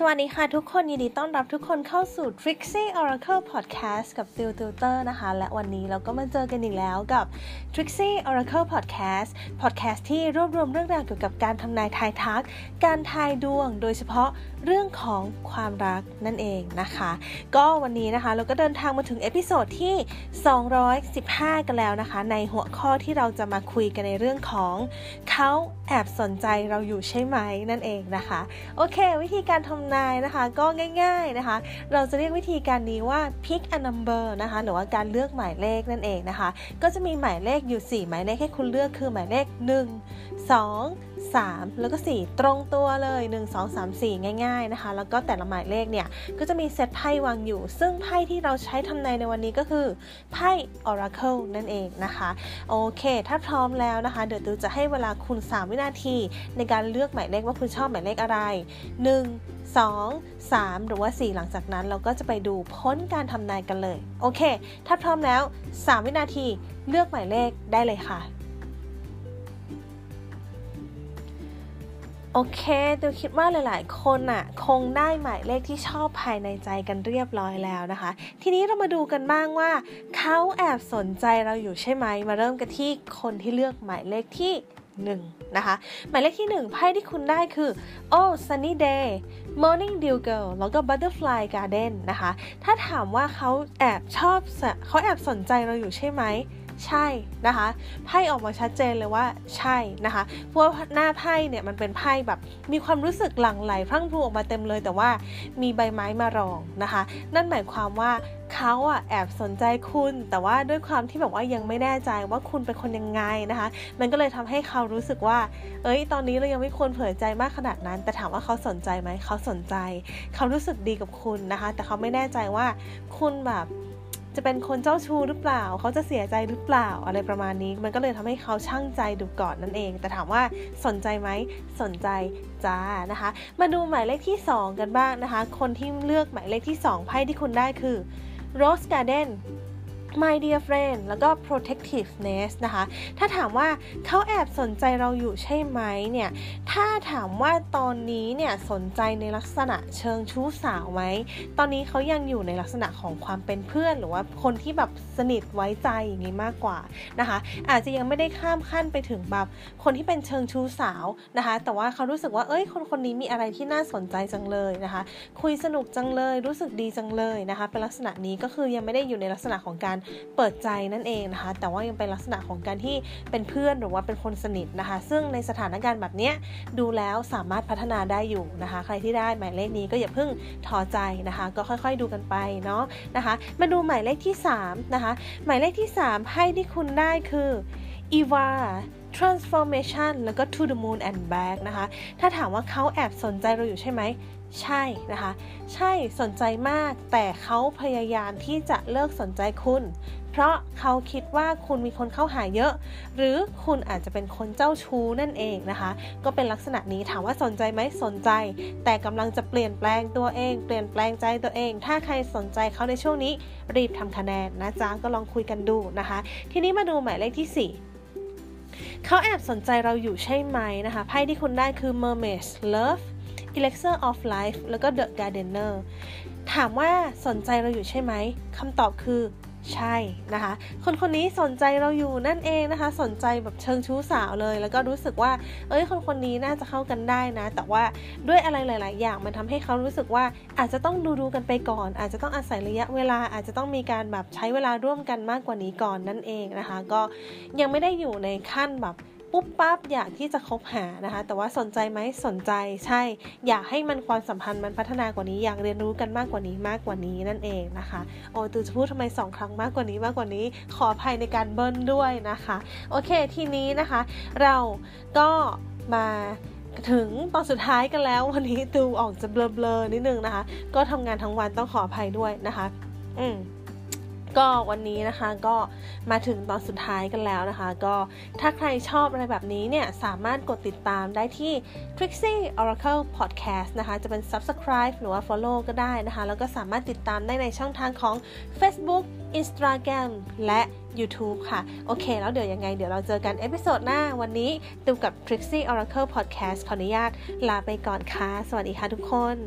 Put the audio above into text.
สวัสดีค่ะทุกคน ยินดีต้อนรับทุกคนเข้าสู่ Trixie Oracle Podcast กับ พี่ติวเตอร์ นะคะ และวันนี้เราก็มาเจอกันอีกแล้วกับ Trixie Oracle Podcast Podcast ที่รวบรวมเรื่องราวเกี่ยวกับการทำนายทายทัก การทายดวง โดยเฉพาะเรื่องของความรักนั่นเองนะคะ ก็วันนี้นะคะเราก็เดินทางมาถึง episode ที่ 215 กันแล้วนะคะ ในหัวข้อที่เราจะมาคุยกันในเรื่องของเขาแอบสนใจเราอยู่ใช่ไหมนั่นเองนะคะ โอเค วิธีการทำนายนะคะ ก็ง่าย ๆนะคะ เราจะเรียกวิธีการนี้ว่า pick a number นะคะ หรือว่าการเลือกหมายเลขนั่นเองนะคะ ก็จะมีหมายเลขอยู่ 4 หมายเลขให้คุณเลือกคือหมายเลข 1 2 3 แล้วก็ 4 ตรงตัวเลย 1 2 3 4 ง่ายๆนะคะ แล้วก็แต่ละหมายเลขเนี่ยก็จะมีเซตไพ่วางอยู่ ซึ่งไพ่ที่เราใช้ทำนายในวันนี้ก็คือไพ่ Oracle นั่นเองนะคะโอเค ถ้าพร้อมแล้วนะคะ เดี๋ยวตูจะให้เวลาคุณ 3 วินาที ในการเลือกหมายเลขว่าคุณชอบหมายเลขอะไร 1 2 3 หรือว่า 4 หลังจากนั้นเราก็จะไปดูพ้นการทำนายกันเลย โอเค ถ้าพร้อมแล้ว 3 วินาทีเลือกหมายเลขได้เลยค่ะ โอเคตูคิดว่าหลาย ๆ คนอะคงได้หมายเลขที่ชอบภายในใจกันเรียบร้อยแล้วนะคะ ทีนี้เรามาดูกันบ้างว่าเขาแอบสนใจเราอยู่ใช่ไหม มาเริ่มกันที่คนที่เลือกหมายเลขที่1นะคะ หมายเลขที่ 1 ไพ่ที่คุณได้คือ Oh Sunny Day Morning Dew Girl แล้วก็ Butterfly Garden นะคะ ถ้าถามว่าเขาแอบชอบเขาแอบสนใจเราอยู่ใช่ไหม ใช่นะคะไพ่ออกมาชัดเจนเลยว่าใช่นะคะเพราะหน้าไพ่เนี่ยมันเป็นไพ่แบบ มีความรู้สึกหลั่งไหลพรั่งพรูออกมาเต็มเลย แต่ว่ามีใบไม้มารองนะคะ นั่นหมายความว่าเขาอะแอบสนใจคุณ แต่ว่าด้วยความที่แบบว่ายังไม่แน่ใจว่าคุณเป็นคนยังไงนะคะ มันก็เลยทำให้เขารู้สึกว่า เอ้ย ตอนนี้เรายังไม่ควรเผยใจมากขนาดนั้น แต่ถามว่าเขาสนใจไหมเขาสนใจ เขารู้สึกดีกับคุณนะคะ แต่เขาไม่แน่ใจว่าคุณแบบ จะเป็นคนเจ้าชู้หรือเปล่า เขาจะเสียใจหรือเปล่าอะไรประมาณนี้ มันก็เลยทำให้เขาช่างใจดูก่อนนั่นเอง แต่ถามว่าสนใจไหมสนใจจ้านะคะ มาดูหมายเลขที่ 2 กันบ้างนะคะ คนที่เลือกหมายเลขที่ 2 ไพ่ที่คุณได้คือ Rose Garden My dear friend แล้วก็ protectiveness นะคะ ถ้าถามว่าเขาแอบสนใจเราอยู่ใช่ไหมเนี่ย ถ้าถามว่าตอนนี้เนี่ยสนใจในลักษณะเชิงชู้สาวไหม ตอนนี้เขายังอยู่ในลักษณะของความเป็นเพื่อน หรือว่าคนที่แบบสนิทไว้ใจอย่างนี้มากกว่านะคะ อาจจะยังไม่ได้ข้ามขั้นไปถึงแบบคนที่เป็นเชิงชู้สาวนะคะ แต่ว่าเขารู้สึกว่าเอ้ยคนคนนี้มีอะไรที่น่าสนใจจังเลยนะคะ คุยสนุกจังเลยรู้สึกดีจังเลยนะคะ เป็นลักษณะนี้ก็คือยังไม่ได้อยู่ในลักษณะของการเปิดใจนั่นเองนะคะ แต่ว่ายังเป็นลักษณะของการที่เป็นเพื่อนหรือว่าเป็นคนสนิทนะคะ ซึ่งในสถานการณ์แบบนี้ดูแล้วสามารถพัฒนาได้อยู่นะคะ ใครที่ได้หมายเลขนี้ก็อย่าเพิ่งท้อใจนะคะ ก็ค่อยๆดูกันไปเนาะนะคะ มาดูหมายเลขที่3นะคะหมายเลขที่3ให้ที่คุณได้คือ Eva transformation แล้วก็ to the moon and back นะคะ ถ้าถามว่าเขาแอบสนใจเราอยู่ใช่ไหม ใช่นะคะ ใช่สนใจมาก แต่เขาพยายามที่จะเลิกสนใจคุณ เพราะเขาคิดว่าคุณมีคนเข้าหาเยอะ หรือคุณอาจจะเป็นคนเจ้าชู้นั่นเองนะคะ ก็เป็นลักษณะนี้ถามว่าสนใจไหมสนใจ แต่กำลังจะเปลี่ยนแปลงตัวเอง เปลี่ยนแปลงใจตัวเอง ถ้าใครสนใจเขาในช่วงนี้ รีบทำคะแนนนะจ๊ะก็ลองคุยกันดูนะคะ ทีนี้มาดูหมายเลขที่ 4 เขาแอบสนใจเราอยู่ใช่ไหมนะคะ ไพ่ที่คุณได้คือ Mermaid's Love Elixir of Life แล้วก็ The Gardener ถามว่าสนใจเราอยู่ใช่ไหมคำตอบคือ ใช่นะคะ คนคนนี้สนใจเราอยู่นั่นเองนะคะ สนใจแบบเชิงชู้สาวเลย แล้วก็รู้สึกว่า เอ้ย คนคนนี้น่าจะเข้ากันได้นะ แต่ว่าด้วยอะไรหลาย ๆ อย่างมันทำให้เขารู้สึกว่าอาจจะต้องดูดูกันไปก่อน อาจจะต้องอาศัยระยะเวลา อาจจะต้องมีการแบบใช้เวลาร่วมกันมากกว่านี้ก่อนนั่นเองนะคะ ก็ยังไม่ได้อยู่ในขั้นแบบ ปุ๊บปั๊บอยากที่จะคบหานะคะ แต่ว่าสนใจไหมสนใจใช่ อยากให้มันความสัมพันธ์มันพัฒนากว่านี้อยากเรียนรู้กันมากกว่านี้มากกว่านี้นั่นเองนะคะโอ้ตูจะพูดทำไมสองครั้งมากกว่านี้มากกว่านี้ ขออภัยในการเบิ้ลด้วยนะคะโอเคทีนี้นะคะ เราก็มาถึงตอนสุดท้ายกันแล้ววันนี้ตูออกจะเบลอๆนิดนึงนะคะ ก็ทำงานทั้งวันต้องขออภัยด้วยนะคะ อืม ก็วันนี้นะคะก็มาถึงตอนสุดท้ายกันแล้วนะคะ ก็ถ้าใครชอบอะไรแบบนี้เนี่ย สามารถกดติดตามได้ที่ Trixie Oracle Podcast นะคะ จะเป็น Subscribe หรือว่า Follow ก็ได้นะคะ แล้วก็สามารถติดตามได้ในช่องทางของ Facebook Instagram และ YouTube ค่ะ โอเค แล้วเดี๋ยวยังไง เดี๋ยวเราเจอกัน episode หน้าวันนี้ติวกับ Trixie Oracle Podcast ขออนุญาตลาไปก่อนค่ะ สวัสดีค่ะทุกคน